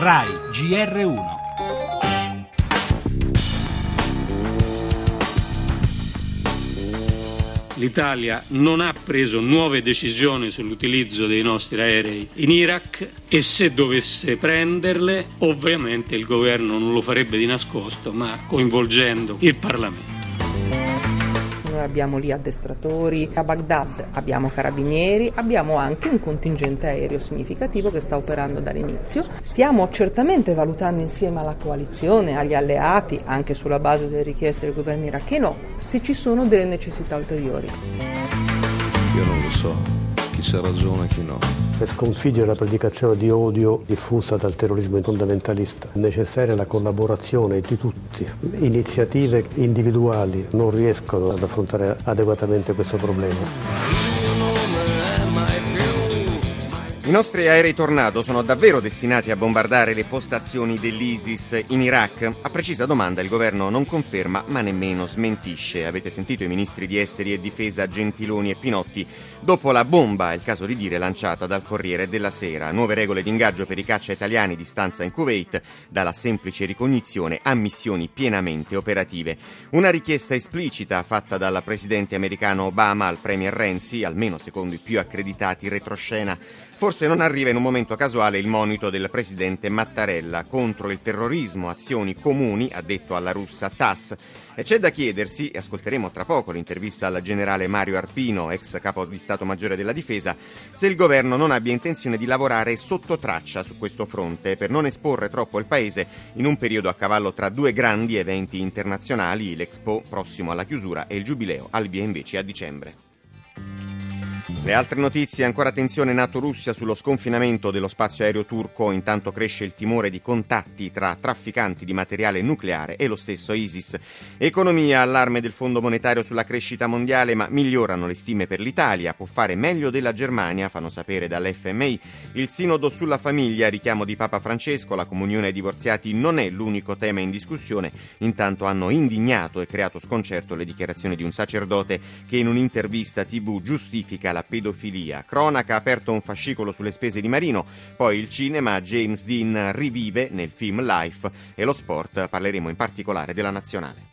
RAI GR1 L'Italia non ha preso nuove decisioni sull'utilizzo dei nostri aerei in Iraq e se dovesse prenderle ovviamente il governo non lo farebbe di nascosto ma coinvolgendo il Parlamento. Abbiamo lì addestratori, a Baghdad abbiamo carabinieri, abbiamo anche un contingente aereo significativo che sta operando dall'inizio. Stiamo certamente valutando insieme alla coalizione, agli alleati, anche sulla base delle richieste del governo iracheno, se ci sono delle necessità ulteriori. Io non lo so, chi sa ragione e chi no per sconfiggere la predicazione di odio diffusa dal terrorismo fondamentalista. È necessaria la collaborazione di tutti. Iniziative individuali non riescono ad affrontare adeguatamente questo problema. I nostri aerei tornado sono davvero destinati a bombardare le postazioni dell'ISIS in Iraq? A precisa domanda il governo non conferma ma nemmeno smentisce. Avete sentito i ministri di esteri e difesa Gentiloni e Pinotti dopo la bomba, è il caso di dire, lanciata dal Corriere della Sera. Nuove regole di ingaggio per i caccia italiani di stanza in Kuwait, dalla semplice ricognizione a missioni pienamente operative. Una richiesta esplicita fatta dal presidente americano Obama al premier Renzi, almeno secondo i più accreditati retroscena. Forse non arriva in un momento casuale il monito del presidente Mattarella contro il terrorismo, azioni comuni, ha detto alla russa TAS. E c'è da chiedersi, ascolteremo tra poco l'intervista al generale Mario Arpino, ex capo di Stato Maggiore della Difesa, se il governo non abbia intenzione di lavorare sotto traccia su questo fronte per non esporre troppo il paese in un periodo a cavallo tra due grandi eventi internazionali, l'Expo prossimo alla chiusura e il Giubileo al via invece a dicembre. Le altre notizie, ancora tensione NATO-Russia sullo sconfinamento dello spazio aereo turco, intanto cresce il timore di contatti tra trafficanti di materiale nucleare e lo stesso ISIS. Economia, allarme del Fondo Monetario sulla crescita mondiale, ma migliorano le stime per l'Italia, può fare meglio della Germania, fanno sapere dall'FMI. Il sinodo sulla famiglia, richiamo di Papa Francesco, la comunione ai divorziati non è l'unico tema in discussione, intanto hanno indignato e creato sconcerto le dichiarazioni di un sacerdote che in un'intervista tv giustifica la pedofilia. Cronaca ha aperto un fascicolo sulle spese di Marino, poi il cinema, James Dean rivive nel film Life e lo sport, parleremo in particolare della nazionale.